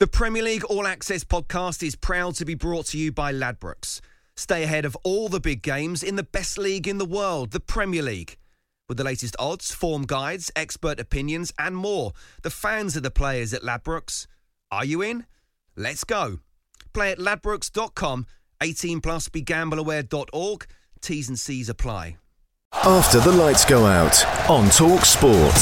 The Premier League All Access podcast is proud to be brought to you by Ladbrokes. Stay ahead of all the big games in the best league in the world, the Premier League. With the latest odds, form guides, expert opinions, and more, the fans are the players at Ladbrokes. Are you in? Let's go. Play at ladbrokes.com, 18 plus, begambleaware.org. T's and C's apply. After the lights go out on Talk Sport.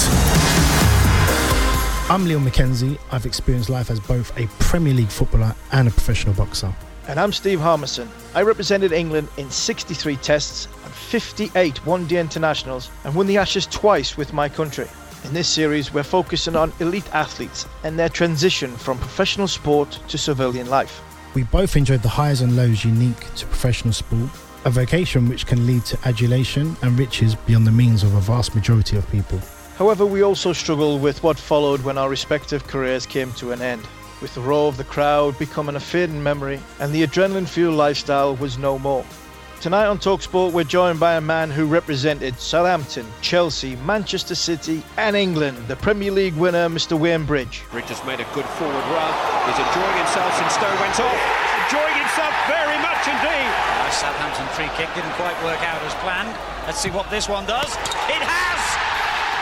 I'm Leon McKenzie. I've experienced life as both a Premier League footballer and a professional boxer. And I'm Steve Harmison. I represented England in 63 tests and 58 one day internationals and won the Ashes twice with my country. In this series, we're focusing on elite athletes and their transition from professional sport to civilian life. We both enjoyed the highs and lows unique to professional sport, a vocation which can lead to adulation and riches beyond the means of a vast majority of people. However, we also struggled with what followed when our respective careers came to an end, with the roar of the crowd becoming a fading memory and the adrenaline fueled lifestyle was no more. Tonight on Talksport, we're joined by a man who represented Southampton, Chelsea, Manchester City, and England, the Premier League winner, Mr. Wayne Bridge. Bridge has made a good forward run. He's enjoying himself since Stowe went off. Enjoying himself very much indeed. Nice Southampton free kick didn't quite work out as planned. Let's see what this one does. It has!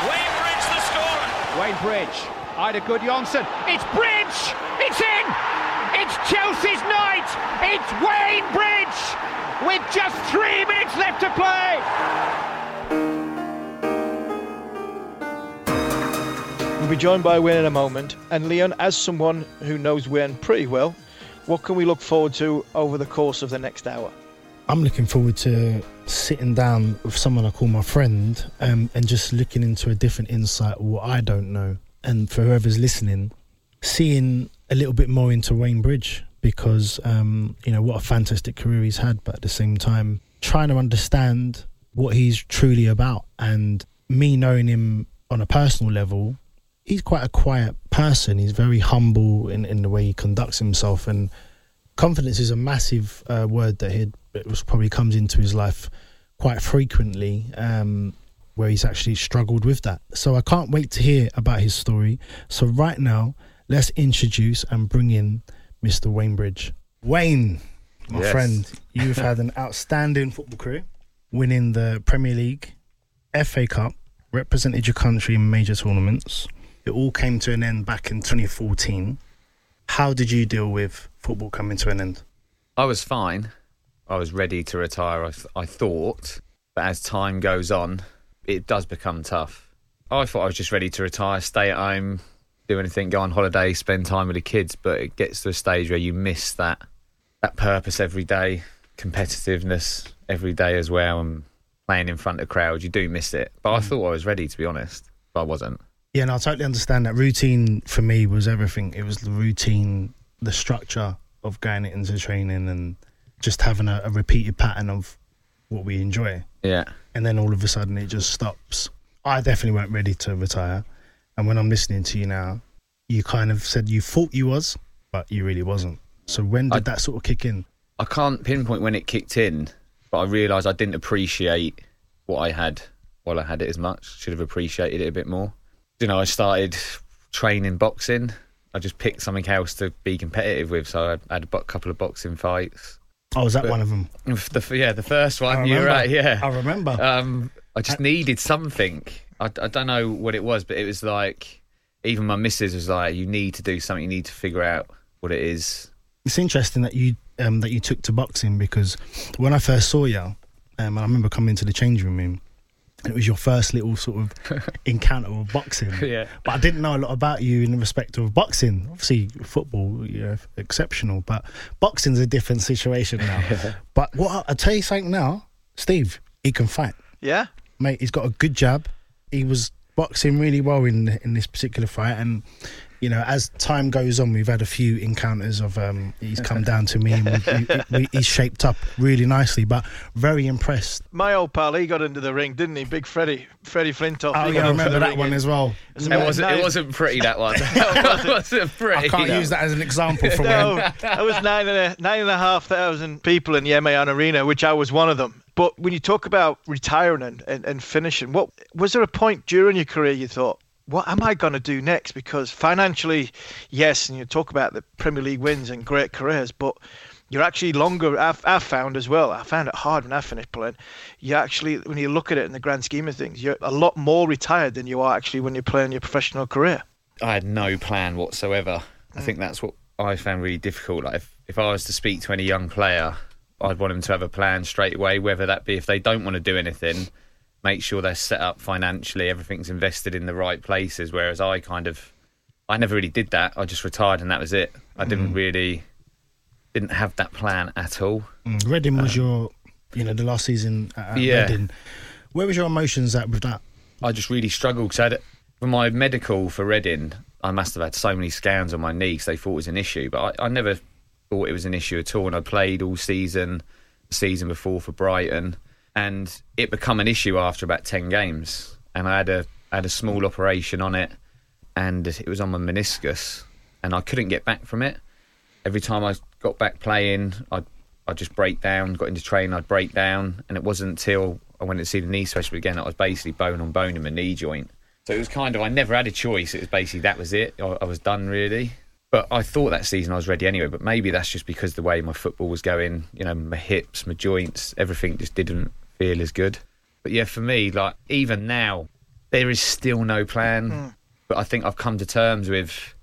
Wayne Bridge the scorer. Wayne Bridge. Eidur Gudjohnsen. It's Bridge! It's in! It's Chelsea's night! It's Wayne Bridge! With just three minutes left to play! We'll be joined by Wayne in a moment. And Leon, as someone who knows Wayne pretty well, what can we look forward to over the course of the next hour? I'm looking forward to sitting down with someone I call my friend um, and just looking into a different insight what I don't know. And for whoever's listening, seeing a little bit more into Wayne Bridge because, um, you know, what a fantastic career he's had, but at the same time, trying to understand what he's truly about. And me knowing him on a personal level, he's quite a quiet person. He's very humble in, in the way he conducts himself. And confidence is a massive uh, word that he probably comes into his life quite frequently, um, where he's actually struggled with that. So I can't wait to hear about his story. So right now, let's introduce and bring in Mr. Wayne Bridge. Wayne, my Yes. friend, you've had an outstanding football career, winning the Premier League, FA Cup, represented your country in major tournaments. It all came to an end back in 2014. How did you deal with football coming to an end? I was fine. I was ready to retire, I, th- I thought. But as time goes on, it does become tough. I thought I was just ready to retire, stay at home, do anything, go on holiday, spend time with the kids. But it gets to a stage where you miss that that purpose every day, competitiveness every day as well, and playing in front of crowds. You do miss it. But I mm. thought I was ready, to be honest. But I wasn't. Yeah, and I totally understand that. Routine for me was everything. It was the routine, the structure of going into training and just having a, a repeated pattern of what we enjoy. Yeah. And then all of a sudden it just stops. I definitely weren't ready to retire. And when I'm listening to you now, you kind of said you thought you was, but you really wasn't. So when did I- that sort of kick in? I can't pinpoint when it kicked in, but I realised I didn't appreciate what I had while I had it as much. Should have appreciated it a bit more. You know, I started training boxing. I just picked something else to be competitive with. So I had a couple of boxing fights. Oh, was that But- one of them? The, yeah, the first one. You're right. Yeah, I remember. Um, I just needed something. I, I don't know what it was, but it was like even my missus was like, "You need to do something. You need to figure out what it is." It's interesting that you um, that you took to boxing because when I first saw you, um, I remember coming into the changing room, and it was your first little sort of encounter with boxing. Yeah. But I didn't know a lot about you in respect of boxing. Obviously, football, you know, exceptional, but boxing's a different situation now. but what I, I tell you something now, Steve, he can fight, Yeah? mate. He's got a good jab. He was boxing really well in in this particular fight, and you know, as time goes on, we've had a few encounters of um, he's come down to me and we, we, we, he's shaped up really nicely. But very impressed. My old pal, he got into the ring, didn't he? Big Freddie, Freddie Flintoff. Oh yeah, I remember that one in- as well. It about wasn't. It wasn't pretty that one. it wasn't pretty. I can't use that as an example for No, when. that was nine and a nine and a half thousand people in the MEN arena, which I was one of them. But when you talk about retiring and, and, and finishing, what was there a point during your career you thought, what am I going to do next? Because financially, yes, and you talk about the Premier League wins and great careers, but you're actually longer. I've, I've found as well. I found it hard when I finished playing. You actually, when you look at it in the grand scheme of things, you're a lot more retired than you are actually when you're playing your professional career. I had no plan whatsoever. I mm. think that's what I found really difficult. Like if, if I was to speak to any young player, I'd want them to have a plan straight away, whether that be if they don't want to do anything, make sure they're set up financially, everything's invested in the right places. Whereas I kind of, I never really did that. I just retired and that was it. I didn't really, didn't have that plan at all. Mm, Reading was your, you know, the last season at Yeah. Reading. Where was your emotions at with that? I just really struggled because for my medical for Reading, I must have had so many scans on my knee because they thought it was an issue, but I, I never thought it was an issue at all. And I played all season, season before for Brighton, and it become an issue after about ten games. And I had a had a small operation on it, and it was on my meniscus, and I couldn't get back from it. Every time I got back playing, I'd I'd just break down. Got into training, I'd break down, and it wasn't until I went to see the knee specialist again that I was basically bone on bone in my knee joint. So it was kind of I never had a choice. It was basically that was it. I, I was done really. But I thought that season I was ready anyway. But maybe that's just because the way my football was going. You know, my hips, my joints, everything just didn't feel as good. But yeah, for me, like even now, there is still no plan. Hmm. But I think I've come to terms with.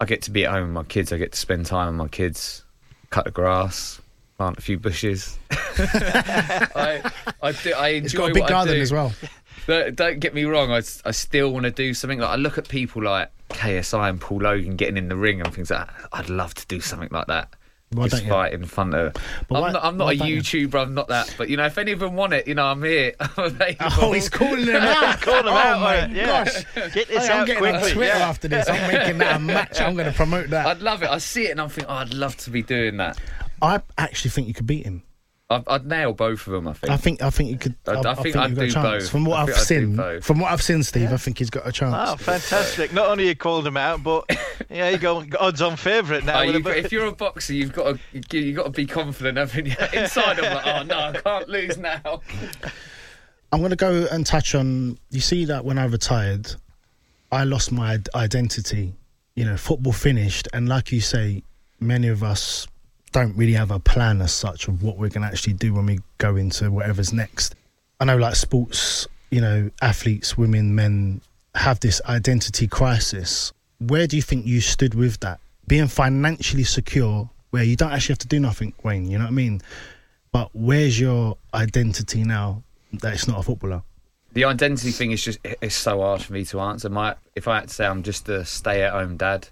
I get to be at home with my kids. I get to spend time with my kids, cut the grass, plant a few bushes. I, I, do, I enjoy It's got a big garden as well. Don't, don't get me wrong. I, I still want to do something. Like I look at people like KSI and Paul Logan getting in the ring and things like that. I'd love to do something like that. Why Just don't you? fight in front of. But I'm why- not. I'm not a don't you? YouTuber. I'm not that. But you know, if any of them want it, you know, I'm here. I'm. Oh, he's calling him out. Calling him oh out, my mate, yeah. gosh. Get this Hey, I'm out getting on Twitter yeah. after this. I'm making that a match. I'm going to promote that. I'd love it. I see it and I'm thinking, oh, I'd love to be doing that. I actually think you could beat him. I'd, I'd nail both of them. I think. I think I think you could. I- I think I'd you've got a do both. From what I I've I'd seen, from what I've seen, Steve, I think he's got a chance. Oh, fantastic! Not only you called him out, but yeah, you go odds-on favourite now. Oh, you've bit- got- if you're a boxer, you've got to you got to be confident, haven't you? Inside, I'm like, oh no, I can't lose now. I'm going to go and touch on. You see that when I retired, I lost my identity. You know, football finished, and like you say, many of us don't really have a plan as such of what we're going to actually do when we go into whatever's next. I know, like sports, you know, athletes, women, men have this identity crisis. Where do you think you stood with that? Being financially secure, where you don't actually have to do nothing, Wayne. You know what I mean? But where's your identity now that it's not a footballer? The identity thing is just it's so hard for me to answer. My if I had to say I'm just a stay-at-home dad,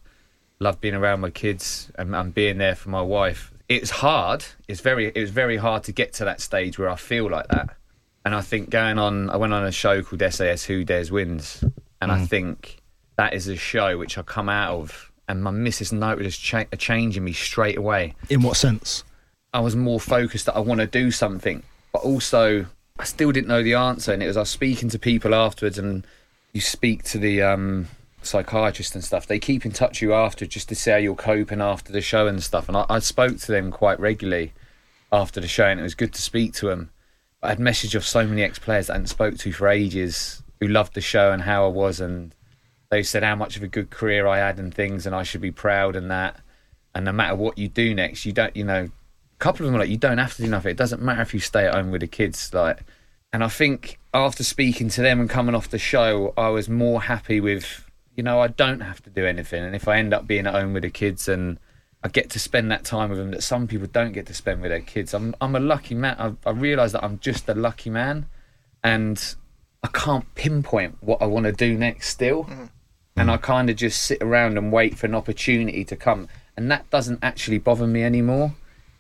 love being around my kids and, and being there for my wife. It's hard. It's very it was very hard to get to that stage where I feel like that. And I think going on, I went on a show called SAS Who Dares Wins, and I think that is a show which I come out of, and my missus noticed cha- a change in me straight away. In what sense? I was more focused that I want to do something, but also I still didn't know the answer. And it was I was speaking to people afterwards, and you speak to the um, psychiatrist and stuff. They keep in touch with you after just to see how you're coping after the show and stuff. And I, I spoke to them quite regularly after the show, and it was good to speak to them. I had message of so many ex-players that I hadn't spoke to for ages who loved the show and how I was, and they said how much of a good career I had and things, and I should be proud and that. And no matter what you do next, you don't, you know, a couple of them like, you don't have to do nothing. It doesn't matter if you stay at home with the kids, like. And I think after speaking to them and coming off the show, I was more happy with, you know, I don't have to do anything. And if I end up being at home with the kids and I get to spend that time with them that some people don't get to spend with their kids, I'm I'm a lucky man. I, I realise that I'm just a lucky man, and I can't pinpoint what I want to do next still. Mm-hmm. And I kind of just sit around and wait for an opportunity to come, and that doesn't actually bother me anymore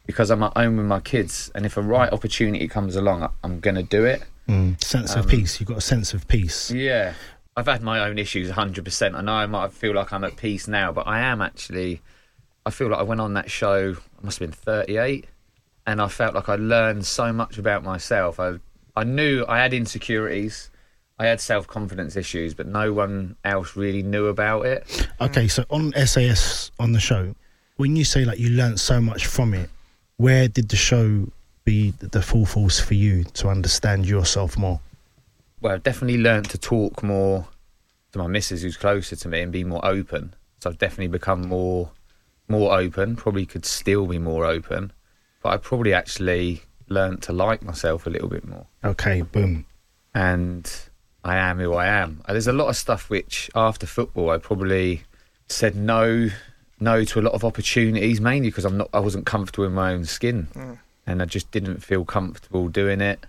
because I'm at home with my kids. And if a right opportunity comes along, I- I'm gonna do it. Mm. Sense of um, peace. You've got a sense of peace. Yeah. I've had my own issues 100%. I know I might feel like I'm at peace now, but I am actually. I feel like I went on that show, I must have been 38, and I felt like I learned so much about myself. I, I knew I had insecurities, I had self confidence issues, but no one else really knew about it. Okay, so on SAS on the show, when you say like you learned so much from it, where did the show be the full force for you to understand yourself more? Well, I've definitely learned to talk more to my missus who's closer to me and be more open. So I've definitely become more more open, probably could still be more open, but I probably actually learnt to like myself a little bit more. Okay, boom. And I am who I am. Uh, There's a lot of stuff which after football I probably said no no to a lot of opportunities mainly because I'm not I wasn't comfortable in my own skin and I just didn't feel comfortable doing it.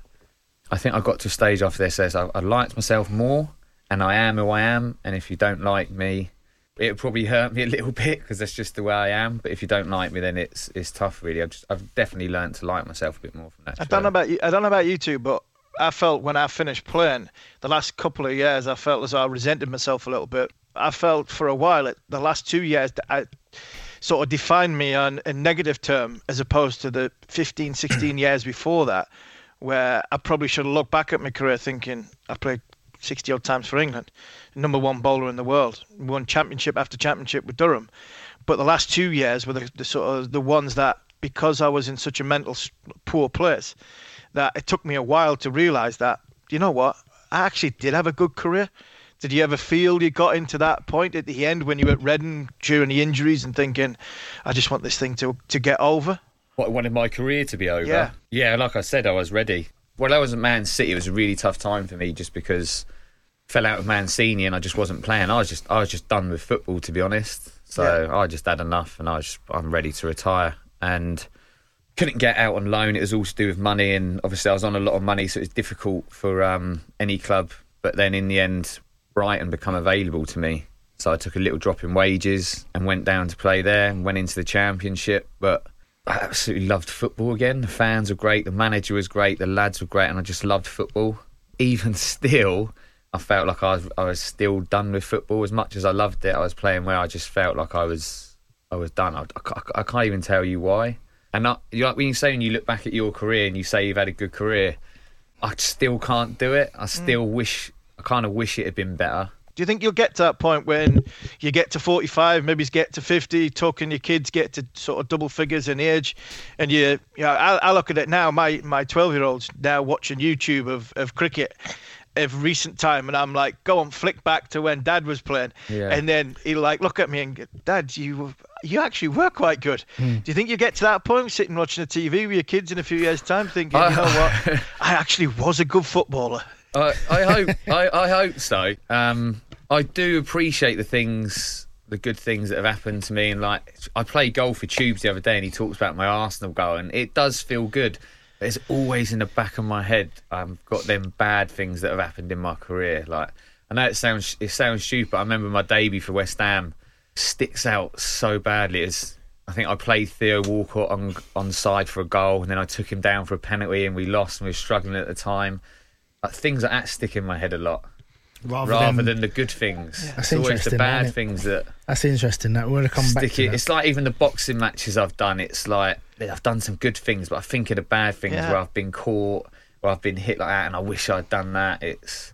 I think I got to a stage after this as I, I liked myself more and I am who I am and if you don't like me it probably hurt me a little bit because that's just the way I am. But if you don't like me, then it's it's tough. Really, I've just, I've definitely learned to like myself a bit more from that. I show. don't know about you. I don't know about you two, but I felt when I finished playing the last couple of years, I felt as though I resented myself a little bit. I felt for a while, it, the last two years, that I sort of defined me on a negative term as opposed to the 15, 16 years before that, where I probably should have looked back at my career thinking I played 60 odd times for England, number one bowler in the world, won championship after championship with Durham. But the last two years were the, the sort of the ones that, because I was in such a mental poor place, that it took me a while to realise that, you know what, I actually did have a good career. Did you ever feel you got into that point at the end when you were at Reading during the injuries and thinking, I just want this thing to, to get over? What, I wanted my career to be over. Yeah. Yeah, like I said, I was ready. Well, I was at Man City. It was a really tough time for me just because I fell out of Mancini and I just wasn't playing. I was just I was just done with football to be honest. So Yeah. I just had enough and I was I'm ready to retire and couldn't get out on loan. It was all to do with money and obviously I was on a lot of money, so it was difficult for um, any club. But then in the end, Brighton become available to me. So I took a little drop in wages and went down to play there and went into the championship. But I absolutely loved football again. The fans were great, the manager was great, the lads were great, and I just loved football. Even still, I felt like I was I was still done with football. As much as I loved it, I was playing where I just felt like I was I was done. I, I I can't even tell you why. And I, you like when you say when you look back at your career and you say you've had a good career, I still can't do it. I mm. still wish I kind of wish it had been better. Do you think you'll get to that point when you get to 45, maybe get to 50, talking your kids get to sort of double figures in age, and you, you know, I, I look at it now. My my 12 year old's now watching YouTube of, of cricket of recent time, and I'm like, go on, flick back to when Dad was playing, Yeah. and then he'll like look at me and go, Dad, you you actually were quite good. Hmm. Do you think you get to that point, sitting watching the TV with your kids in a few years' time, thinking, you know what, I actually was a good footballer. I, I hope I, I hope so. Um, I do appreciate the things, the good things that have happened to me. And like, I played golf for Tubes the other day, and he talks about my Arsenal goal, and it does feel good. But it's always in the back of my head. I've got them bad things that have happened in my career. Like, I know it sounds it sounds stupid. I remember my debut for West Ham sticks out so badly. It's I think I played Theo Walcott on on side for a goal, and then I took him down for a penalty, and we lost, and we were struggling at the time. Like, things like that stick in my head a lot, Rather, rather than, than the good things. That's it's always the interesting, bad isn't it? things that that's interesting. That we're gonna come back to it. that. It's like even the boxing matches I've done. It's like I've done some good things, but I think of the bad things Yeah. where I've been caught, where I've been hit like that, and I wish I'd done that. It's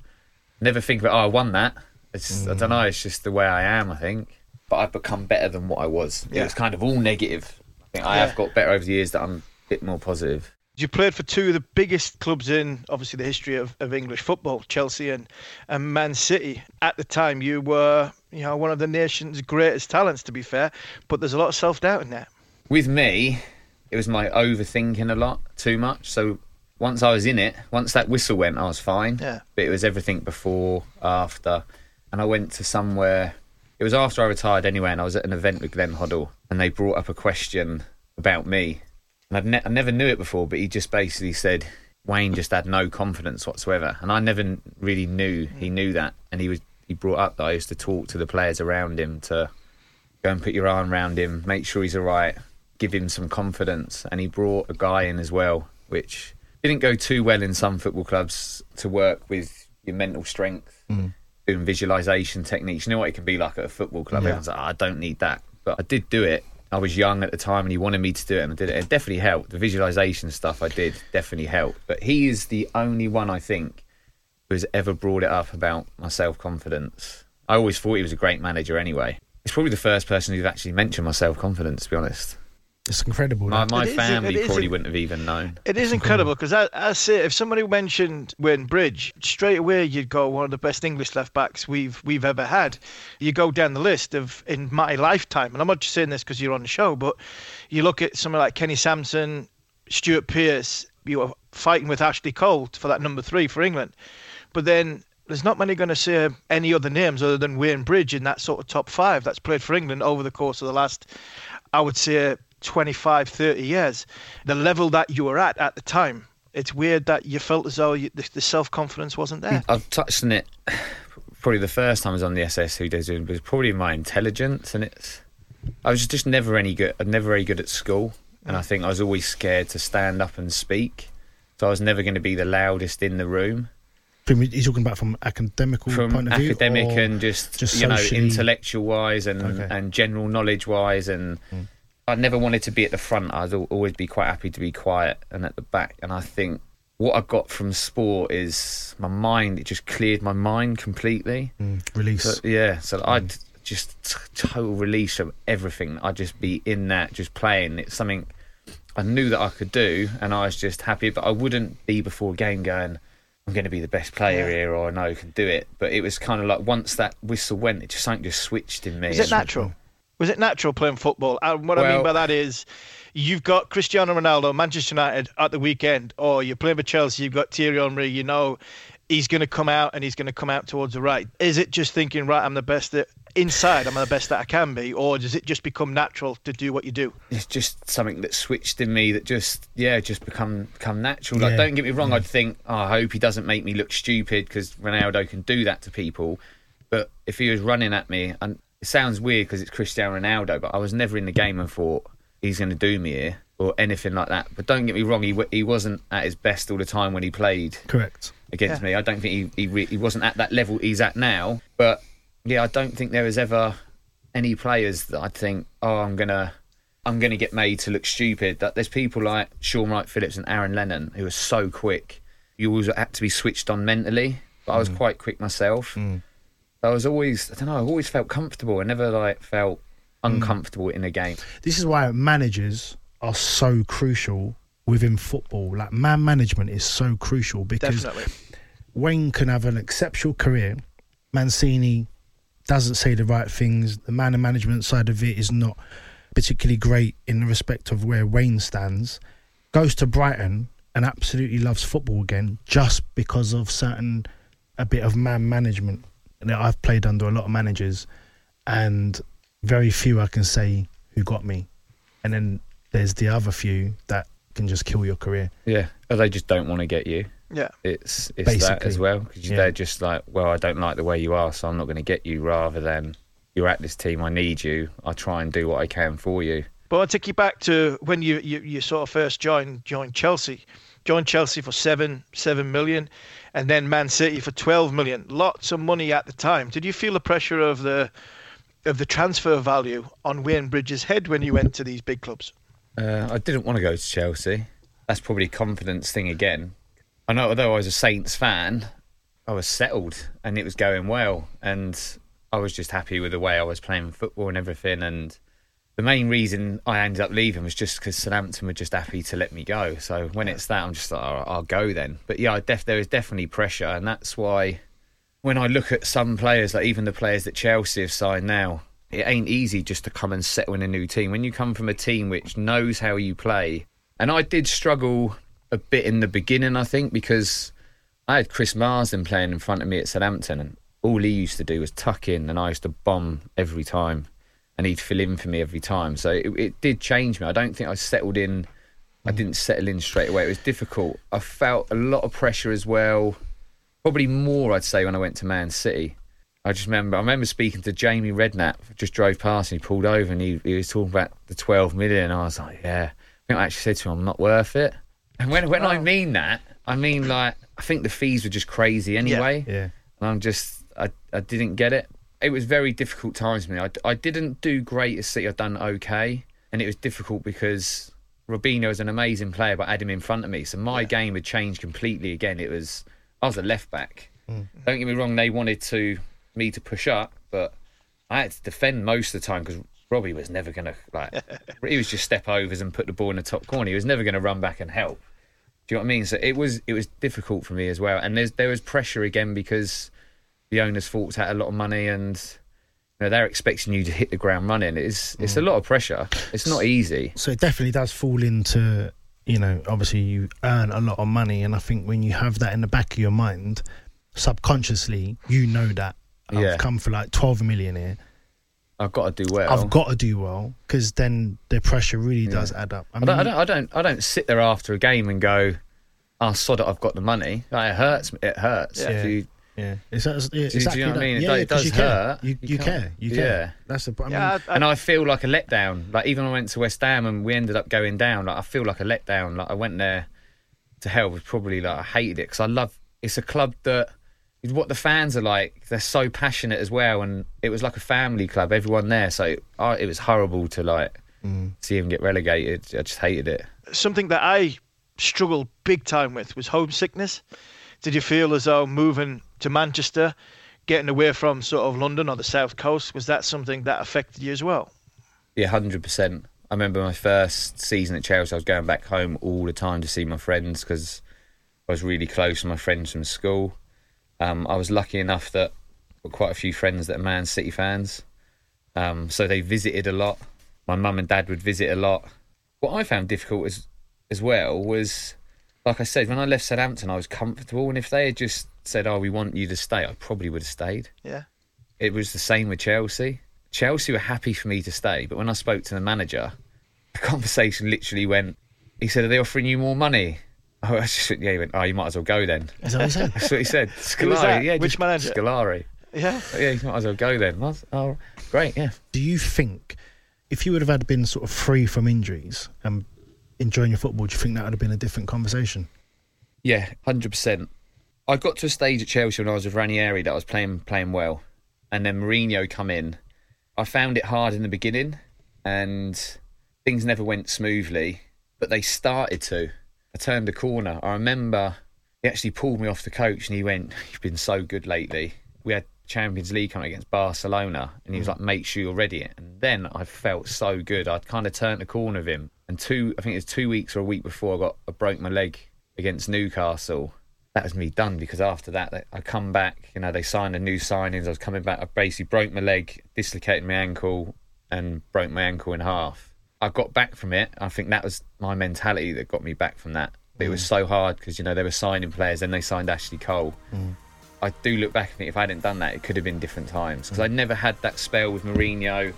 never think about oh I won that. It's I don't know. Mm. It's just the way I am. I think, but I've become better than what I was. Yeah. It was kind of all negative. I think I have got better over the years. That I'm a bit more positive. You played for two of the biggest clubs in obviously the history of, of English football, Chelsea and, and Man City. At the time, you were you know one of the nation's greatest talents. To be fair, but there's a lot of self doubt in there. with me, it was my overthinking a lot too much. So once I was in it, once that whistle went, I was fine. Yeah. But it was everything before, after, and I went to somewhere. It was after I retired anyway, and I was at an event with Glenn Hoddle, and they brought up a question about me, and I'd ne- I never knew it before, but he just basically said Wayne just had no confidence whatsoever, and I never really knew he knew that, and he was he brought up that I used to talk to the players around him to go and put your arm around him, make sure he's all right, give him some confidence. And he brought a guy in as well, which didn't go too well in some football clubs to work with your mental strength. Mm. doing visualization techniques. You know what it can be like at a football club. Yeah. Everyone's like, "Oh, I don't need that, but I did do it. I was young at the time, and he wanted me to do it, and I did it. It definitely helped. The visualization stuff I did definitely helped. But he is the only one I think who has ever brought it up about my self confidence. I always thought he was a great manager anyway. He's probably the first person who's actually mentioned my self confidence, to be honest. It's incredible. My, my It is- family it is probably a- wouldn't have even known. It is incredible because I, I say if somebody mentioned Wayne Bridge, straight away you'd go one of the best English left backs we've we've ever had. You go down the list of in my lifetime, and I'm not just saying this because you're on the show, but you look at someone like Kenny Sansom, Stuart Pearce, you were fighting with Ashley Cole for that number three for England, but then. There's not many going to say any other names other than Wayne Bridge in that sort of top five that's played for England over the course of the last, I would say, 25, 30 years. The level that you were at at the time, it's weird that you felt as though you, the, the self confidence wasn't there. I've touched on it probably the first time I was on the SAS Who Dares was probably my intelligence and it's I was just never any good I'm never very good at school and I think I was always scared to stand up and speak so I was never going to be the loudest in the room From- You're talking about from academical from point of view, academic and just, just you know intellectual wise and Okay. and general knowledge wise and mm. I never wanted to be at the front I'd always be quite happy to be quiet and at the back and I think what I got from sport is my mind it just cleared my mind completely Mm, release. so, yeah, so I'd just t- total release of everything. I'd just be in that, just playing. It's something I knew that I could do, and I was just happy. But I wouldn't be before a game going, "I'm going to be the best player here," or "I know I can do it." But it was kind of like once that whistle went, it just something just switched in me. Was it natural? Was it natural playing football? And what I mean by that is, you've got Cristiano Ronaldo, Manchester United at the weekend, or you're playing for Chelsea, you've got Thierry Henry, you know he's going to come out and he's going to come out towards the right. Is it just thinking, right, I'm the best that inside, I'm the best that I can be, or does it just become natural to do what you do? it's just something that switched in me that just yeah just become become natural like don't get me wrong i'd think oh, i hope he doesn't make me look stupid because ronaldo can do that to people but if he was running at me and it sounds weird because it's cristiano ronaldo but i was never in the game and thought he's going to do me here or anything like that but don't get me wrong he, wa- he wasn't at his best all the time when he played Correct. against me. I don't think he he, re- he wasn't at that level he's at now. But yeah, I don't think there was ever any players that I'd think, oh, I'm gonna I'm gonna get made to look stupid. That there's people like Shaun Wright Phillips and Aaron Lennon who are so quick. You always had to be switched on mentally. But I was mm. quite quick myself. Mm. I was always I don't know. I always felt comfortable. I never like felt hmm. uncomfortable in a game. This is why managers are so crucial within football. Like man management is so crucial because Definitely. Wayne can have an exceptional career. Mancini doesn't say the right things. The man management side of it is not particularly great in the respect of where Wayne stands. Goes to Brighton and absolutely loves football again just because of certain a bit of man management. And I've played under a lot of managers, and very few I can say who got me. And then there's the other few that can just kill your career. Yeah, or they just don't want to get you. Yeah. It's it's that as well because yeah. they're just like, well, I don't like the way you are, so I'm not going to get you. Rather than you're at this team, I need you. I try and do what I can for you. But I'll take you back to when you, you, you sort of first joined joined Chelsea. Joined Chelsea for seven seven million, and then Man City for twelve million. Lots of money at the time. Did you feel the pressure of the of the transfer value on Wayne Bridges' head when you went to these big clubs? Uh, I didn't want to go to Chelsea. That's probably confidence thing again. I know, although I was a Saints fan, I was settled and it was going well, and I was just happy with the way I was playing football and everything. And the main reason I ended up leaving was just because Southampton were just happy to let me go. So when it's that, I'm just like, I'll go then. But yeah, def- there is definitely pressure, and that's why when I look at some players, like even the players that Chelsea have signed now, it ain't easy just to come and settle in a new team. When you come from a team which knows how you play, and I did struggle a bit in the beginning, I think, because I had Chris Marsden playing in front of me at Southampton, and all he used to do was tuck in, and I used to bomb every time, and he'd fill in for me every time. So it, it did change me. I don't think I settled in. I mm. didn't settle in straight away. It was difficult. I felt a lot of pressure as well. Probably more, I'd say, when I went to Man City. I just remember, I remember speaking to Jamie Redknapp. Just drove past and he pulled over and he, he was talking about the 12 million. I was like, yeah. I think I actually said to him, I'm not worth it. And when when I oh. mean that, I mean like I think the fees were just crazy anyway. Yeah. Yeah. And I'm just I, I didn't get it. It was very difficult times for me. I, I didn't do great at City. I've done okay, and it was difficult because Robinho is an amazing player, but I had him in front of me, so my game had changed completely. Again, it was I was a left back. Hmm. Don't get me wrong; they wanted to me to push up, but I had to defend most of the time because Robbie was never going to like. he was just step overs and put the ball in the top corner. He was never going to run back and help. Do you know what I mean? So it was it was difficult for me as well, and there's there was pressure again because the owners thought had a lot of money and you know, they're expecting you to hit the ground running. It's it's a mm. lot of pressure. It's not easy. So it definitely does fall into, you know, obviously you earn a lot of money, and I think when you have that in the back of your mind, subconsciously you know that I've Yeah. come for like twelve million here. I've got to do well. I've got to do well because then the pressure really does add up. I I don't, I don't, I don't, I don't sit there after a game and go, "Oh, sod it, I've got the money." Like, it hurts. It hurts. Yeah. If you, yeah, it's, it's, do you exactly know what I mean? It Yeah, does- yeah, it 'cause does you care. hurt. You, You you, can't- care. You care. yeah. That's the. I mean, Yeah, I, and I feel like a letdown. Like even when I went to West Ham and we ended up going down, like I feel like a letdown. Like I went there to hell was probably like I hated it because I love. It's a club that is what the fans are like. They're so passionate as well, and it was like a family club. Everyone there, so I, it was horrible to like mm. see him get relegated. I just hated it. something that I struggled big time with was homesickness. Did you feel as though moving to Manchester, getting away from sort of London or the south coast, was that something that affected you as well? Yeah, hundred percent. I remember my first season at Chelsea. I was going back home all the time to see my friends because I was really close to my friends from school. Um, I was lucky enough that quite a few friends that are Man City fans, um, so they visited a lot. My mum and dad would visit a lot. What I found difficult as as well was, like I said, when I left Southampton, I was comfortable, and if they had just said, "Oh, we want you to stay," I probably would have stayed. Yeah. It was the same with Chelsea. Chelsea were happy for me to stay, but when I spoke to the manager, the conversation literally went. He said, "Are they offering you more money?" Oh, I just went, yeah. He went, "Oh, you might as well go then." is that what he said? That's what he said. Who was Scolari, that? yeah, Which manager? Scolari. Yeah. Oh, yeah, you might as well go then. Was- Oh, great, yeah. Do you think if you would have had been sort of free from injuries and enjoying your football, do you think that would have been a different conversation? Yeah, hundred percent. I got to a stage at Chelsea when I was with Ranieri that I was playing playing well, and then Mourinho come in. I found it hard in the beginning, and things never went smoothly, but they started to. I turned the corner. I remember he actually pulled me off the coach, and he went, "You've been so good lately." We had Champions League coming against Barcelona, and he was mm. like, "Make sure you're ready." And then I felt so good. I'd kind of turned the corner of him, and two, I think it was two weeks or a week before I got, I broke my leg against Newcastle. That was me done because after that, I come back. You know, they signed a new signings. I was coming back. I basically broke my leg, dislocated my ankle, and broke my ankle in half. I got back from it. I think that was my mentality that got me back from that. It was mm. so hard because you know they were signing players. Then they signed Ashley Cole. Mm. I do look back and think if I hadn't done that, it could have been different times because I mm. never had that spell with Mourinho.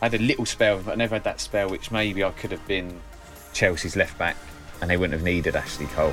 I had a little spell, but I never had that spell which maybe I could have been Chelsea's left back, and they wouldn't have needed Ashley Cole.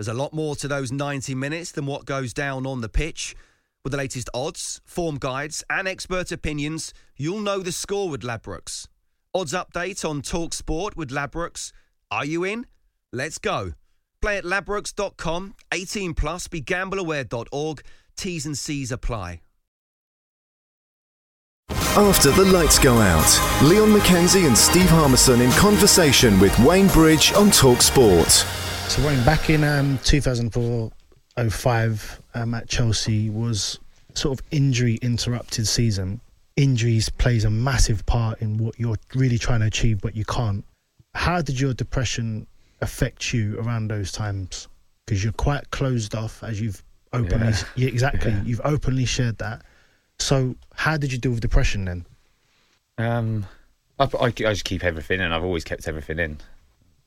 There's a lot more to those 90 minutes than what goes down on the pitch. With the latest odds, form guides, and expert opinions, you'll know the score with Ladbrokes. Odds update on Talk Sport with Ladbrokes. Are you in? Let's go. Play at ladbrokes.com, 18 plus, begambleaware.org. T's and C's apply. After the lights go out, Leon McKenzie and Steve Harmison in conversation with Wayne Bridge on Talk Sport. So Wayne, back in um, 2004, 05 um, at Chelsea was sort of injury interrupted season, injuries plays a massive part in what you're really trying to achieve, but you can't. How did your depression affect you around those times? Because you're quite closed off, as you've openly, Yeah. exactly, Yeah. you've openly shared that. So, how did you deal with depression then? Um, I, I, I just keep everything in. I've always kept everything in.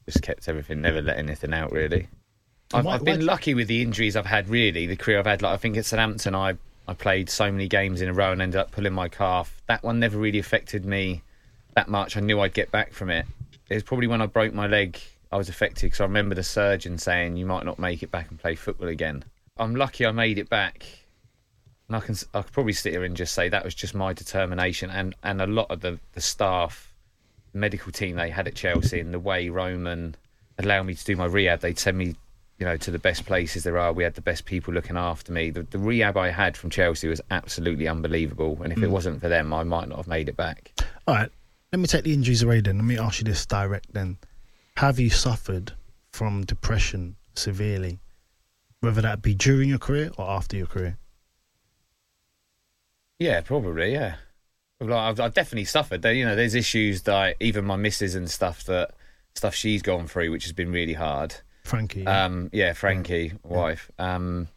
Just kept everything, never let anything out really. I've, I've been lucky with the injuries I've had. Really, the career I've had. Like I think at Southampton, I I played so many games in a row and ended up pulling my calf. That one never really affected me that much. I knew I'd get back from it. It was probably when I broke my leg I was affected because I remember the surgeon saying you might not make it back and play football again. I'm lucky I made it back. And I can I could probably sit here and just say that was just my determination and, and a lot of the, the staff, medical team they had at Chelsea and the way Roman allowed me to do my rehab, they'd send me, you know, to the best places there are. We had the best people looking after me. The, the rehab I had from Chelsea was absolutely unbelievable. And if it Mm. wasn't for them, I might not have made it back. All right, let me take the injuries away then. Let me ask you this direct then. Have you suffered from depression severely, whether that be during your career or after your career? Yeah, probably. Yeah, well, I've, I've definitely suffered. There, you know, there's issues that even my missus and stuff that stuff she's gone through, which has been really hard. Frankie. yeah. Um, yeah, Frankie, wife. Um,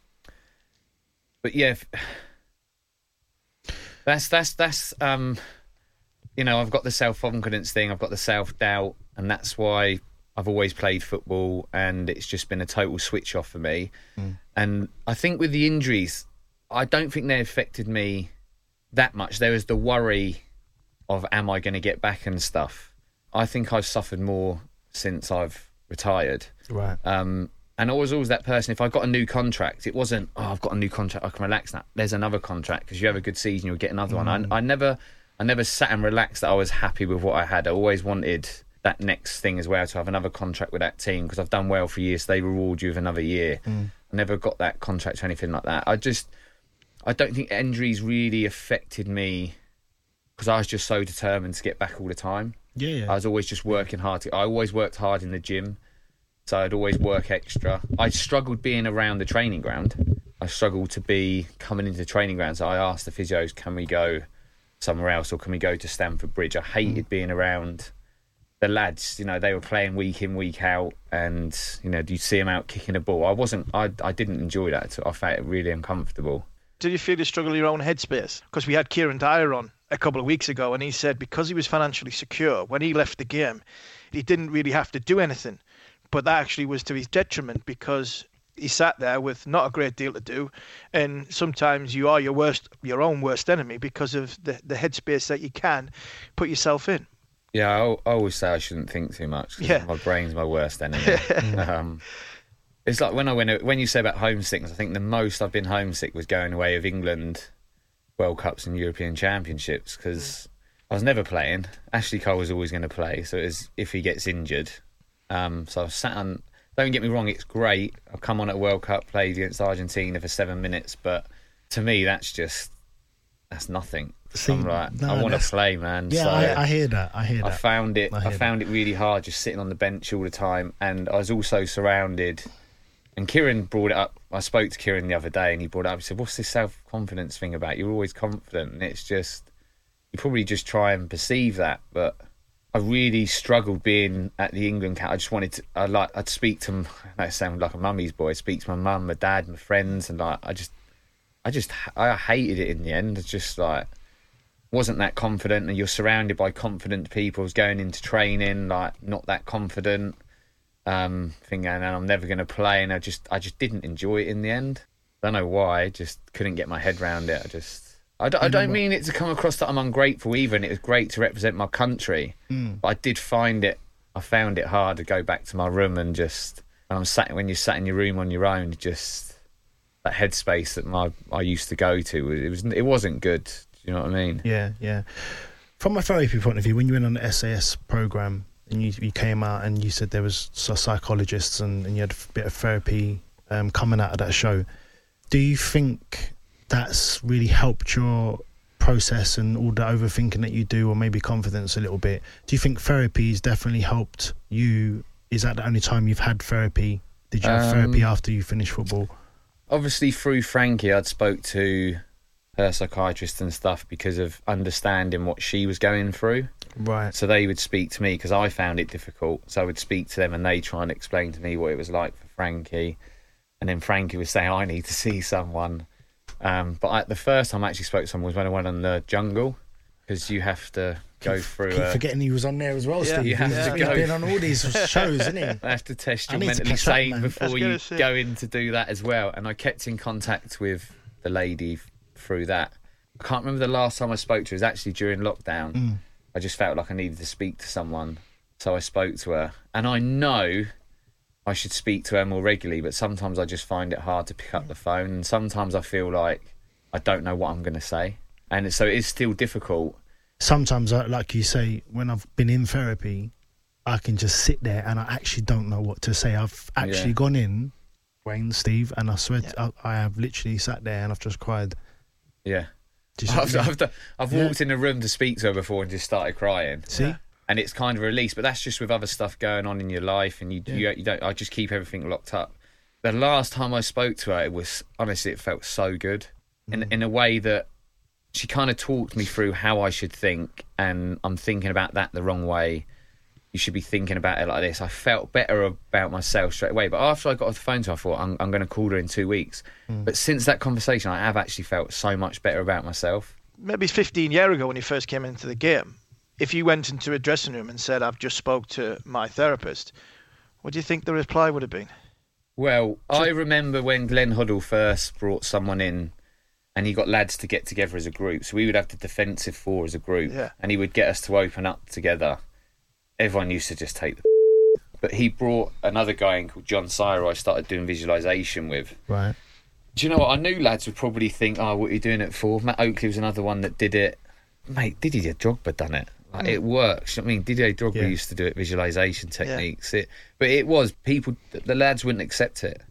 but yeah, that's that's that's um, you know, I've got the self confidence thing, I've got the self doubt, and that's why I've always played football, and it's just been a total switch off for me. And I think with the injuries, I don't think they affected me that much. There was the worry of am I going to get back and stuff. I think I've suffered more since I've retired. Right. Um, and I was always that person. If I got a new contract, it wasn't. Oh, I've got a new contract. I can relax now. There's another contract because you have a good season, you'll get another one. I, I never, I never sat and relaxed. That I was happy with what I had. I always wanted that next thing as well to have another contract with that team because I've done well for years. So they reward you with another year. I never got that contract or anything like that. I just, I don't think injuries really affected me because I was just so determined to get back all the time. Yeah, yeah. I was always just working hard. To, I always worked hard in the gym, so I'd always work extra. I struggled being around the training ground. I struggled to be coming into the training ground. So I asked the physios, "Can we go somewhere else, or can we go to Stamford Bridge?" I hated mm. being around the lads. You know, they were playing week in, week out, and you know, do you see them out kicking a ball. I wasn't. I I didn't enjoy that. at all. I felt really uncomfortable. Did you feel you struggle in your own headspace? Because we had Kieran Dyer on a couple of weeks ago, and he said because he was financially secure when he left the game, he didn't really have to do anything. But that actually was to his detriment because he sat there with not a great deal to do, and sometimes you are your worst, your own worst enemy because of the the headspace that you can put yourself in. Yeah, I, always say I shouldn't think too much. Yeah. my brain's my worst enemy. um, it's like when I went when you say about homesickness. I think the most I've been homesick was going away of England World Cups and European Championships because I was never playing. Ashley Cole was always going to play, so if he gets injured. Um, so I sat on. Don't get me wrong, it's great. I've come on at a World Cup, played against Argentina for seven minutes, but to me, that's just that's nothing. See, I'm like, no, I want to play, man. yeah, So- I, I hear that. I hear that. I found it. I I, found it really hard just sitting on the bench all the time, and I was also surrounded. And Kieran brought it up. I spoke to Kieran the other day, and he brought it up. He said, "What's this self confidence thing about? You're always confident, and it's just you probably just try and perceive that." But I really struggled being at the England camp. I just wanted to. I like. I'd speak to. That sound like a mummy's boy. I'd speak to my mum, my dad, my friends, and like I just, I just, I hated it in the end. It's just like wasn't that confident and you're surrounded by confident people I was going into training like not that confident um thinking and I'm never going to play and I just I just didn't enjoy it in the end I don't know why just couldn't get my head around it I just I don't, I don't mean it to come across that I'm ungrateful Even it was great to represent my country Mm. but I did find it I found it hard to go back to my room and just when I'm sat when you're sat in your room on your own just that headspace that my I used to go to it was it wasn't good do you know what I mean Yeah, yeah. From a therapy point of view, when you went on the SAS program and you, you came out and you said there was psychologists and, and you had a bit of therapy um, coming out of that show, do you think that's really helped your process and all the overthinking that you do, or maybe confidence a little bit? Do you think therapy has definitely helped you? Is that the only time you've had therapy? Did you have Um, therapy after you finished football? obviously through Frankie, I'd spoke to her psychiatrist and stuff because of understanding what she was going through. Right. So they would speak to me because I found it difficult. So I would speak to them and they try and explain to me what it was like for Frankie. And then Frankie would say, I need to see someone. Um, but I, the first time I actually spoke to someone was when I went on the jungle because you have to go through. Keep a- forgetting he was on there as well, Yeah, Steve. you have he's, to he's go. been on all these shows, isn't he? I have to test I you're need mentally sane man. I was before you go in to do that as well. And I kept in contact with the lady f- through that. I can't remember the last time I spoke to her. It was actually during lockdown. Mm. I just felt like I needed to speak to someone. So I spoke to her. And I know I should speak to her more regularly, but sometimes I just find it hard to pick up the phone. And sometimes I feel like I don't know what I'm going to say. And so it is still difficult. Sometimes, like you say, when I've been in therapy, I can just sit there and I actually don't know what to say. I've actually Yeah. gone in, Wayne, Steve, and I swear I have literally sat there and I've just cried. Yeah. Just- I've, I've, done- I've Yeah. walked in a room to speak to her before and just started crying. See? And it's kind of a release, but that's just with other stuff going on in your life, and you, Yeah. you, you don't. I just keep everything locked up. The last time I spoke to her, it was honestly, it felt so good, in Mm. in a way that she kind of talked me through how I should think, and I'm thinking about that the wrong way. You should be thinking about it like this. I felt better about myself straight away. But after I got off the phone to her, I thought I'm, I'm going to call her in two weeks. Mm. But since that conversation, I have actually felt so much better about myself. maybe 15 year ago when you first came into the game, if you went into a dressing room and said, "I've just spoke to my therapist," what do you think the reply would have been? Well, I remember when Glenn Hoddle first brought someone in and he got lads to get together as a group. So we would have the defensive four as a group Yeah. and he would get us to open up together. Everyone used to just take the. But he brought another guy in called John Sire, I started doing visualization with. Right. Do you know what? I knew lads would probably think, oh, what are you doing it for? Matt Oakley was another one that did it. Mate, Didier Drogba done it. Like, Mm. It works. I mean, Didier Drogba Yeah. used to do it, visualization techniques. It, but it was people. The lads wouldn't accept it.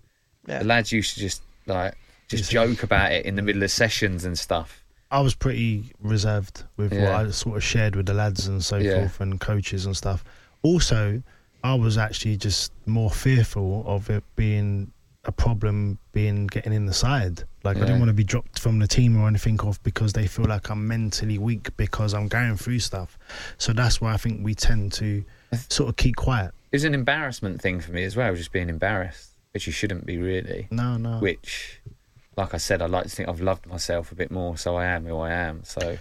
Yeah. The lads used to just like just joke about it in the middle of sessions and stuff. I was pretty reserved with what I sort of shared with the lads and so Yeah. forth and coaches and stuff. Also, I was actually just more fearful of it being a problem being getting in the side. Like I Yeah. didn't want to be dropped from the team or anything off because they feel like I'm mentally weak because I'm going through stuff. So that's why I think we tend to sort of keep quiet. It was an embarrassment thing for me as well, just being embarrassed, which you shouldn't be really. No, no. Which, like I said, I like to think I've loved myself a bit more, so I am who I am. So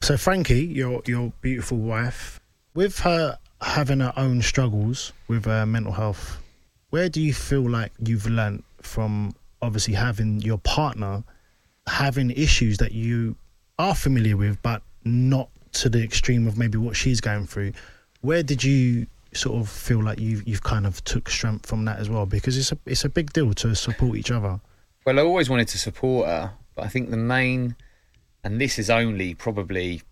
So Frankie, your your beautiful wife, with her having her own struggles with her mental health, where do you feel like you've learnt from obviously having your partner having issues that you are familiar with, but not to the extreme of maybe what she's going through? Where did you sort of feel like you've you've kind of took strength from that as well? Because it's a it's a big deal to support each other. Well, I always wanted to support her, but I think the main, and this is only probably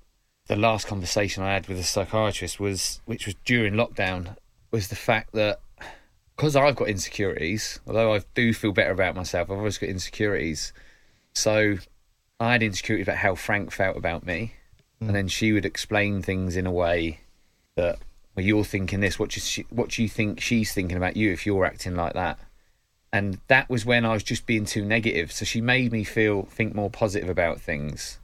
the last conversation I had with a psychiatrist was, which was during lockdown, was the fact that because I've got insecurities, although I do feel better about myself, I've always got insecurities. So I had insecurities about how Frank felt about me, and mm. then she would explain things in a way that, well, you're thinking this. What what do you think she's thinking about you if you're acting like that? And that was when I was just being too negative. So she made me feel think more positive about things.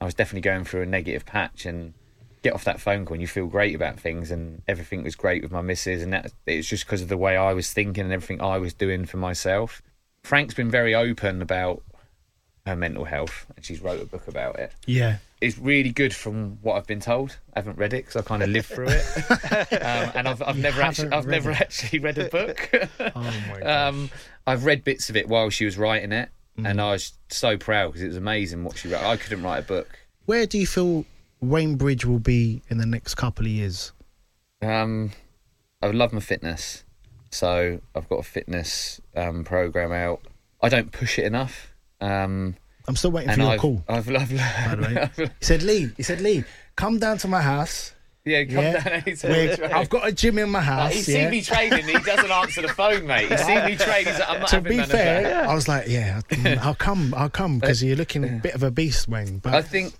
I was definitely going through a negative patch, and get off that phone call and you feel great about things, and everything was great with my missus, and that it was just because of the way I was thinking and everything I was doing for myself. Frank's been very open about her mental health, and she's wrote a book about it. Yeah. It's really good from what I've been told. I haven't read it because I kind of lived through it, um, and I've, I've never actually I've read never it? actually read a book. Oh my god. Um, I've read bits of it while she was writing it, Mm. and I was so proud because it was amazing what she wrote. I couldn't write a book. Where do you feel Wayne Bridge will be in the next couple of years? Um, I love my fitness, so I've got a fitness um, program out. I don't push it enough. Um, I'm still waiting for and your I've, call. I've, I've, By the way, he said, "Lee," he said, "Lee, come down to my house. yeah, come Yeah, down anytime. We're- That's right. I've got a gym in my house. Like, he's yeah. seen me training. He doesn't answer the phone, mate. He's seen me training. He's like, I'm not to be none of fair, that. I was like, yeah, I'll come, I'll come because you're looking a bit of a beast, Wayne. But I think.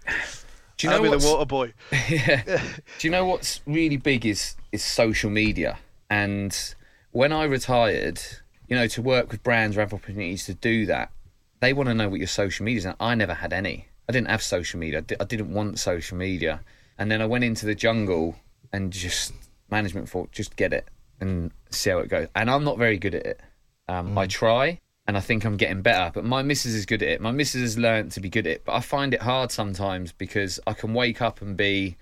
Do you know I'll what's, the water boy. yeah. Do you know what's really big is is social media. And when I retired, you know, to work with brands or have opportunities to do that, they want to know what your social media is. And I never had any. I didn't have social media. I, di- I didn't want social media, and then I went into the jungle and just management thought just get it and see how it goes. And I'm not very good at it. Um, I try, and I think I'm getting better. But my missus is good at it. My missus has learned to be good at it, but I find it hard sometimes because I can wake up and be,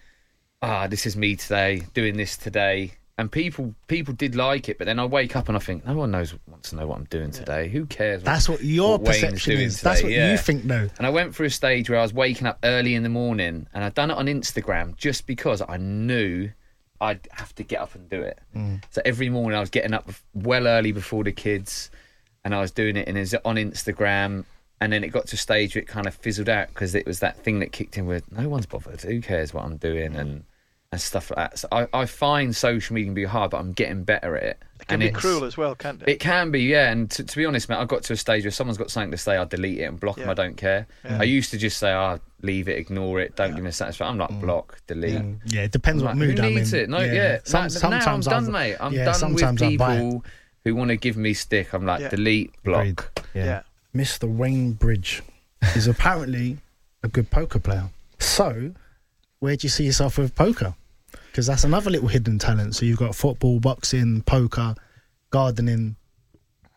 ah, this is me today, doing this today. And people people did like it, but then I wake up and I think no one knows wants to know what I'm doing today. Who cares? That's what your Wayne's perception is. That's what Yeah. you think, though. And I went through a stage where I was waking up early in the morning, and I'd done it on Instagram just because I knew I'd have to get up and do it. Hmm. So every morning I was getting up well early before the kids, and I was doing it, and was on Instagram. And then it got to a stage where it kind of fizzled out because it was that thing that kicked in with no one's bothered. Who cares what I'm doing and and stuff like that. So I, I find social media can be hard, but I'm getting better at it. It can and be cruel as well, can't it? it can be, yeah. And to, to be honest, mate, I got to a stage where someone's got something to say, I delete it and block them. I don't care. Yeah. I used to just say, oh, leave it, ignore it, don't give me a satisfaction. I'm like, mm. block, delete. Yeah, it depends I'm what like, mood who I'm needs in. it? No, yeah. Some- Now- sometimes now I'm I'll- done, mate. I'm yeah, done with sometimes I'll buy it. people who want to give me stick. I'm like, Yeah. delete, block. Yeah. Yeah. Mr. Wayne Bridge is apparently a good poker player. So, where do you see yourself with poker? Because that's another little hidden talent. So you've got football, boxing, poker, gardening.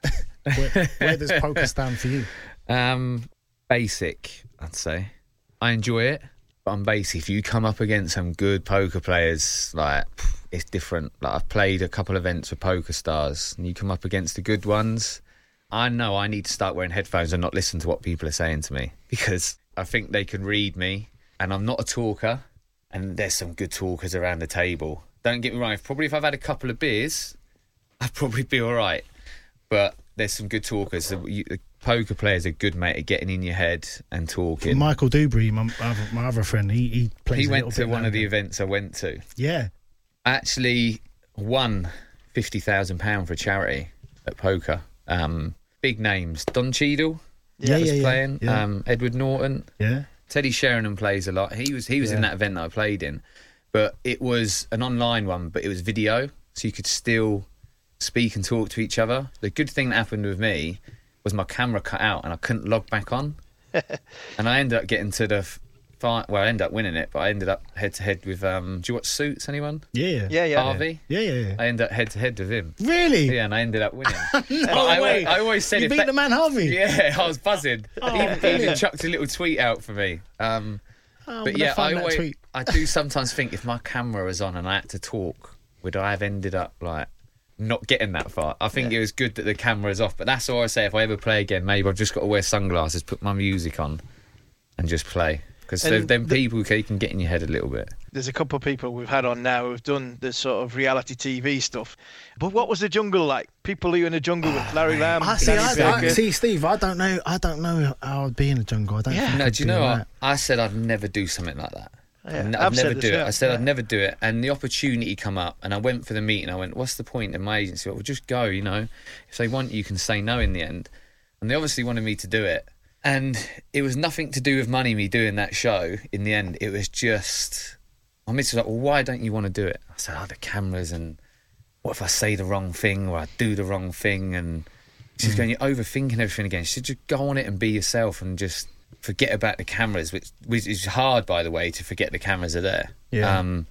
where, where does poker stand for you? Um, basic, I'd say. I enjoy it, but I'm basic. If you come up against some good poker players, like it's different. Like I've played a couple events with poker stars, and you come up against the good ones. I know I need to start wearing headphones and not listen to what people are saying to me because I think they can read me, and I'm not a talker. And there's some good talkers around the table. Don't get me wrong. Probably if I've had a couple of beers, I'd probably be all right. But there's some good talkers. The, you, the poker players are good, mate, at getting in your head and talking. Michael Dubry, my, my other- friend, he, he plays he went to one of the events I went to. Yeah. Actually, won fifty thousand pound for a charity at poker. Um, big names: Don Cheadle Yeah, was yeah, yeah, playing. yeah. Um, Edward Norton. Yeah. Teddy Sheringham plays a lot. He was he was in that event that I played in, but it was an online one, but it was video, so you could still speak and talk to each other. The good thing that happened with me was my camera cut out and I couldn't log back on, and I ended up getting to the. Well, I ended up winning it, but I ended up head to head with. Um, do you watch Suits? Anyone? Yeah. Yeah, yeah. Harvey. Yeah, yeah, yeah. I ended up head to head with him. Really? Yeah, and I ended up winning. No I, way. I always said you beat that- the man Harvey. Yeah, I was buzzing. Oh, he, even, brilliant. chucked a little tweet out for me. Um, Oh, I'm but gonna yeah, I find that always, tweet. I do sometimes think if my camera was on and I had to talk, would I have ended up like not getting that far? I think it was good that the camera camera's off, but that's all I say. If I ever play again, maybe I've just got to wear sunglasses, put my music on, and just play. Because then the- people can can get in your head a little bit. There's a couple of people we've had on now who've done this sort of reality TV stuff. But what was the jungle like? People who were in the jungle with Larry Lamb. I see, I, I, see, Steve. I don't know. I don't know how I'd be in the jungle. I don't. Yeah. think No, I'd do you know what? right. I said I'd never do something like that. Yeah, I'd, I've I'd never do it. yeah, I said yeah. I'd never do it, and the opportunity come up, and I went for the meeting. I went, "What's the point?" And my agency, went, "Well, just go. You know, if they want you, you can say no in the end." And they obviously wanted me to do it, and it was nothing to do with money. Me doing that show in the end, it was just my missus was like, "Well, why don't you want to do it?" I said, "Oh, the cameras, and what if I say the wrong thing or I do the wrong thing?" And she's going, "You're overthinking everything again." She said, "Just go on it and be yourself, and just." Forget about the cameras, which which is hard, by the way, to forget the cameras are there. Yeah. Um,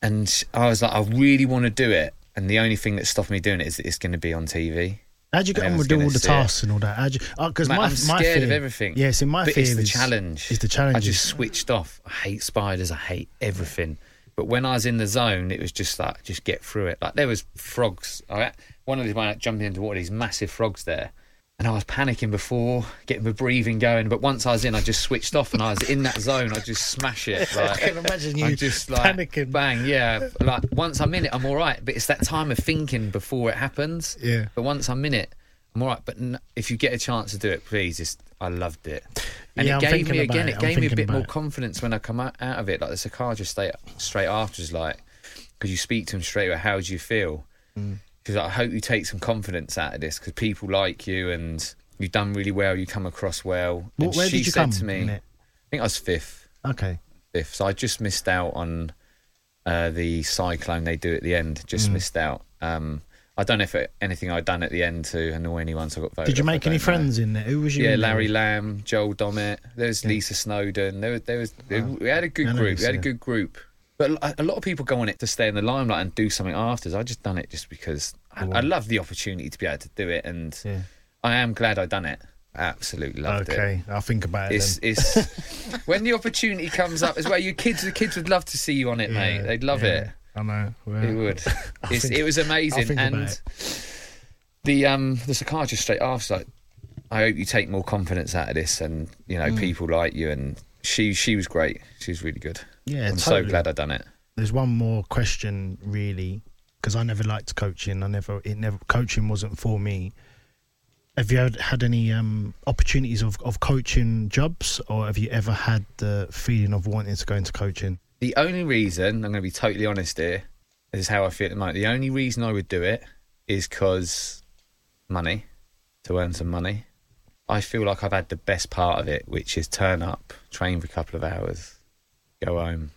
and I was like, I really want to do it, and the only thing that stopped me doing it is that it's going to be on TV. How'd you get on with doing all the see it. tasks and all that? How'd you? Uh, because Mate, my, I'm my scared fear, of everything. Yeah, see, my but fear it's the is challenge. Is the challenge? I just switched off. I hate spiders. I hate everything. But when I was in the zone, it was just like just get through it. Like there was frogs. I, one of these when I jumped into water, these massive frogs there, and I was panicking before getting my breathing going. But once I was in, I just switched off, and I was in that zone. I just smash it. Like, I can imagine you I'm just like panicking. bang, yeah. Like once I'm in it, I'm all right. But it's that time of thinking before it happens. Yeah. But once I'm in it, I'm all right. But n- if you get a chance to do it, please, it's, I loved it. And Yeah, it I'm gave me again. it. It gave me a bit more it. confidence when I come out, out of it. Like the Sakaja straight straight after is like because you speak to him straight away. How do you feel? Mm. Because I hope you take some confidence out of this because people like you and you've done really well. You come across well. Where she did you said come to me, I think I was fifth Okay. fifth. So I just missed out on uh, the cyclone they do at the end. Just Mm. missed out. Um, I don't know if it, anything I'd done at the end to annoy anyone, so I got voted. Did you make any know. friends in there? Who was you? Yeah, there Larry? Lamb, Joel Dommett. There was Lisa Snowdon. There, was- there was. We had a good know group. We had a good group. But a- a lot of people go on it to stay in the limelight and do something afterwards. I just done it just because I, I love the opportunity to be able to do it, and Yeah. I am glad I done it. Absolutely loved it. Okay, I'll think about it. It's, it's when the opportunity comes up as well. Your kids, the kids would love to see you on it, mate. They'd love yeah, it. I know. Well, It would. It's, think- it was amazing, and the um the psychiatrist straight after like, I hope you take more confidence out of this, and you know Mm. people like you. And she she was great. She was really good. Yeah, I'm totally. so glad I done it. There's one more question, really, because I never liked coaching. I never, it never, coaching wasn't for me. Have you had, had any um, opportunities of, of coaching jobs, or have you ever had the feeling of wanting to go into coaching? The only reason I'm going to be totally honest here this is how I feel at the moment. The only reason I would do it is because money to earn some money. I feel like I've had the best part of it, which is turn up, train for a couple of hours, go home,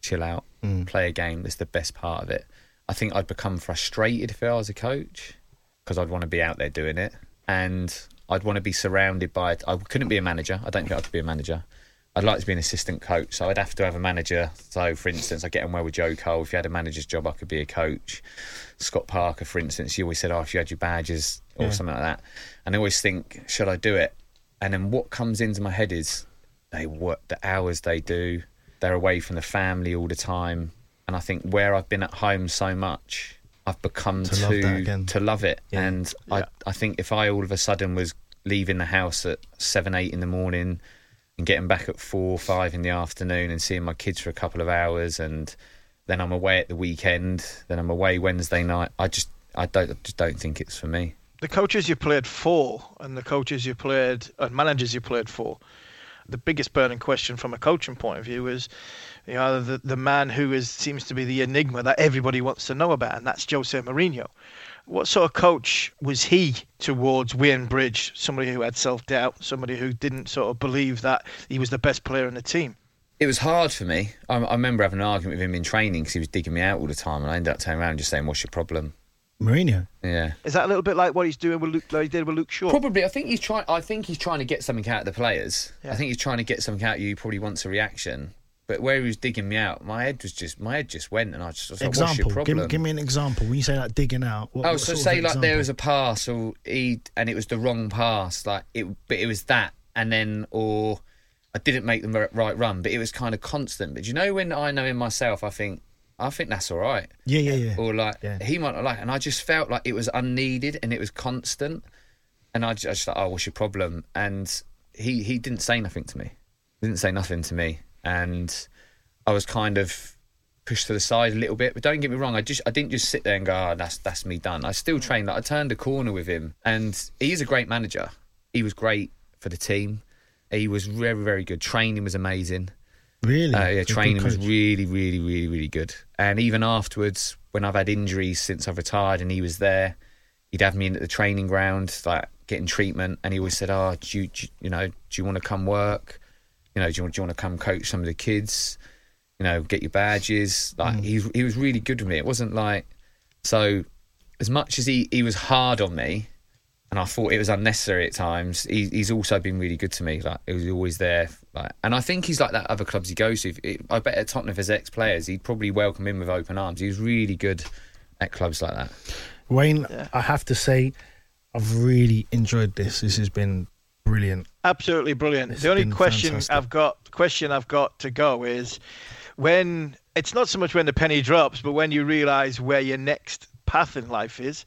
chill out, Mm. play a game. That's the best part of it. I think I'd become frustrated if I was a coach because I'd want to be out there doing it, and I'd want to be surrounded by. I couldn't be a manager. I don't think I could be a manager. I'd like to be an assistant coach, so I'd have to have a manager. So, for instance, I get on well with Joe Cole. If you had a manager's job, I could be a coach. Scott Parker, for instance, you always said, "Oh, if you had your badges or Yeah. something like that," and I always think, "Should I do it?" And then what comes into my head is, they work the hours they do. They're away from the family all the time, and I think where I've been at home so much, I've become To love again. to love it. Yeah. And I, I think if I all of a sudden was leaving the house at seven, eight in the morning and getting back at four, five in the afternoon and seeing my kids for a couple of hours and then I'm away at the weekend, then I'm away Wednesday night. I just I don't I just don't think it's for me. The coaches you played for and the coaches you played and managers you played for, the biggest burning question from a coaching point of view is, you know, the the man who is seems to be the enigma that everybody wants to know about, and that's Jose Mourinho. What sort of coach was he towards Wayne Bridge? Somebody who had self doubt, somebody who didn't sort of believe that he was the best player in the team. It was hard for me. I, I remember having an argument with him in training because he was digging me out all the time, and I ended up turning around and just saying, "What's your problem?" Mourinho. Yeah. Is that a little bit like what he's doing with Luke, like he did with Luke Shaw? Probably, I think he's trying. I think he's trying to get something out of the players. Yeah. I think he's trying to get something out of you. He probably wants a reaction. But where he was digging me out, my head was just my head just went, and I just was like, "What's your example. problem?" Give, give me an example. When you say like digging out. What, oh, what so say like there was a pass, or he and it was the wrong pass, like it, but it was that, and then or I didn't make the right run, but it was kind of constant. But you know when I know in myself, I think I think that's all right. Yeah, yeah, yeah. Or like Yeah. he might not like, and I just felt like it was unneeded and it was constant, and I just, I just like, oh, what's your problem? And he he didn't say nothing to me, he didn't say nothing to me, and I was kind of pushed to the side a little bit. But don't get me wrong, I just I didn't just sit there and go, oh, that's that's me done. I still trained. Like I turned a corner with him, and he's a great manager. He was great for the team. He was very very good. Training was amazing. Really? Uh, yeah, training was really, really, really, really good. And even afterwards, when I've had injuries since I've retired, and he was there, he'd have me in at the training ground, like getting treatment, and he always said, "Oh, do you, do you, you know, do you want to come work? You know, do you, want- do you want to come coach some of the kids? You know, get your badges." Like mm. he he was really good with me. It wasn't like so. As much as he he was hard on me, and I thought it was unnecessary at times. He, he's also been really good to me. Like he was always there. Like, and I think he's like that other clubs he goes to. If it, I bet at Tottenham, if his ex players, he'd probably welcome him with open arms. He was really good at clubs like that. Wayne, I have to say, I've really enjoyed this. This has been brilliant. Absolutely brilliant. It's the only question fantastic. I've got question I've got to go is when it's not so much when the penny drops, but when you realise where your next path in life is.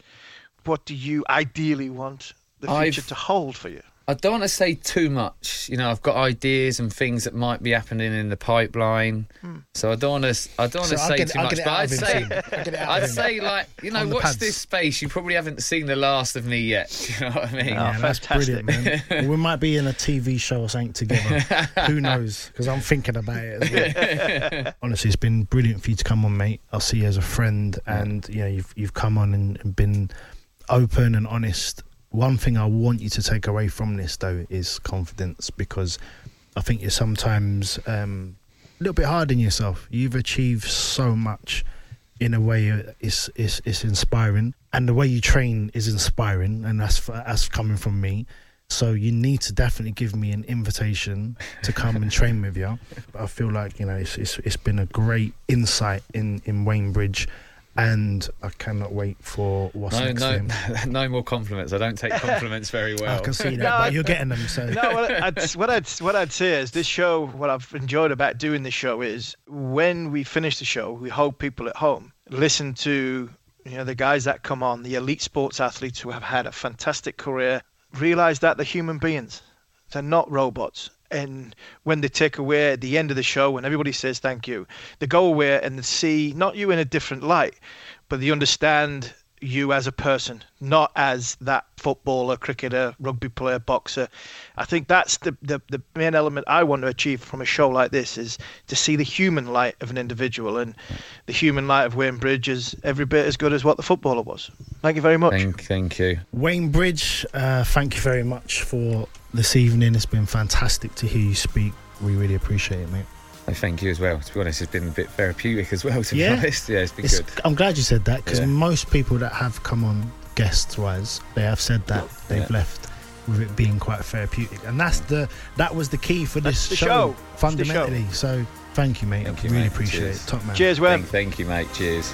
What do you ideally want the I've- future to hold for you? I don't want to say too much. You know, I've got ideas and things that might be happening in the pipeline. Hmm. So I don't want to. I don't want So to say get- too I'll much. But I'd say. I'll get it out of I'd say like you know, watch pads. this space. You probably haven't seen the last of me yet. Do you know what I mean? yeah, oh, that's fantastic. brilliant, man. we might be in a TV show or something together. Who knows? Because I'm thinking about it as well. Honestly, it's been brilliant for you to come on, mate. I'll see you as a friend, and you know, you've you've come on and, and been open and honest. One thing I want you to take away from this, though, is confidence, because I think you're sometimes um, a little bit hard on yourself. You've achieved so much, in a way it's, is is is inspiring, and the way you train is inspiring, and that's that's coming from me. So you need to definitely give me an invitation to come and train with you. But I feel like you know it's it's, it's been a great insight in in Wayne Bridge and I cannot wait for what's no, next. No, no more compliments. I don't take compliments very well. I can see that, no, but you're getting them. So no, what I'd, what I'd what I'd say is this show. What I've enjoyed about doing this show is when we finish the show, we hope people at home listen to you know the guys that come on, the elite sports athletes who have had a fantastic career, realize that they're human beings. They're not robots and when they take away at the end of the show when everybody says thank you they go away and they see not you in a different light but they understand you as a person not as that footballer cricketer rugby player boxer. I think that's the, the, the main element i want to achieve from a show like this is to see the human light of an individual and the human light of wayne bridge is every bit as good as what the footballer was. Thank you very much. Thank, thank you. Wayne bridge uh, thank you very much for this evening. It's been fantastic to hear you speak. We really appreciate it, mate. I thank you as well. To be honest, it's been a bit therapeutic as well. To yeah. be honest, yeah, it's been it's, good. I'm glad you said that because yeah. most people that have come on guests wise, they have said that they've yeah. left with it being quite therapeutic, and that's the that was the key for this show, show, fundamentally. Show. So thank you, mate. Thank I you, really mate. appreciate Cheers. it. Top man. Cheers, Web. Thank, thank you, mate. Cheers.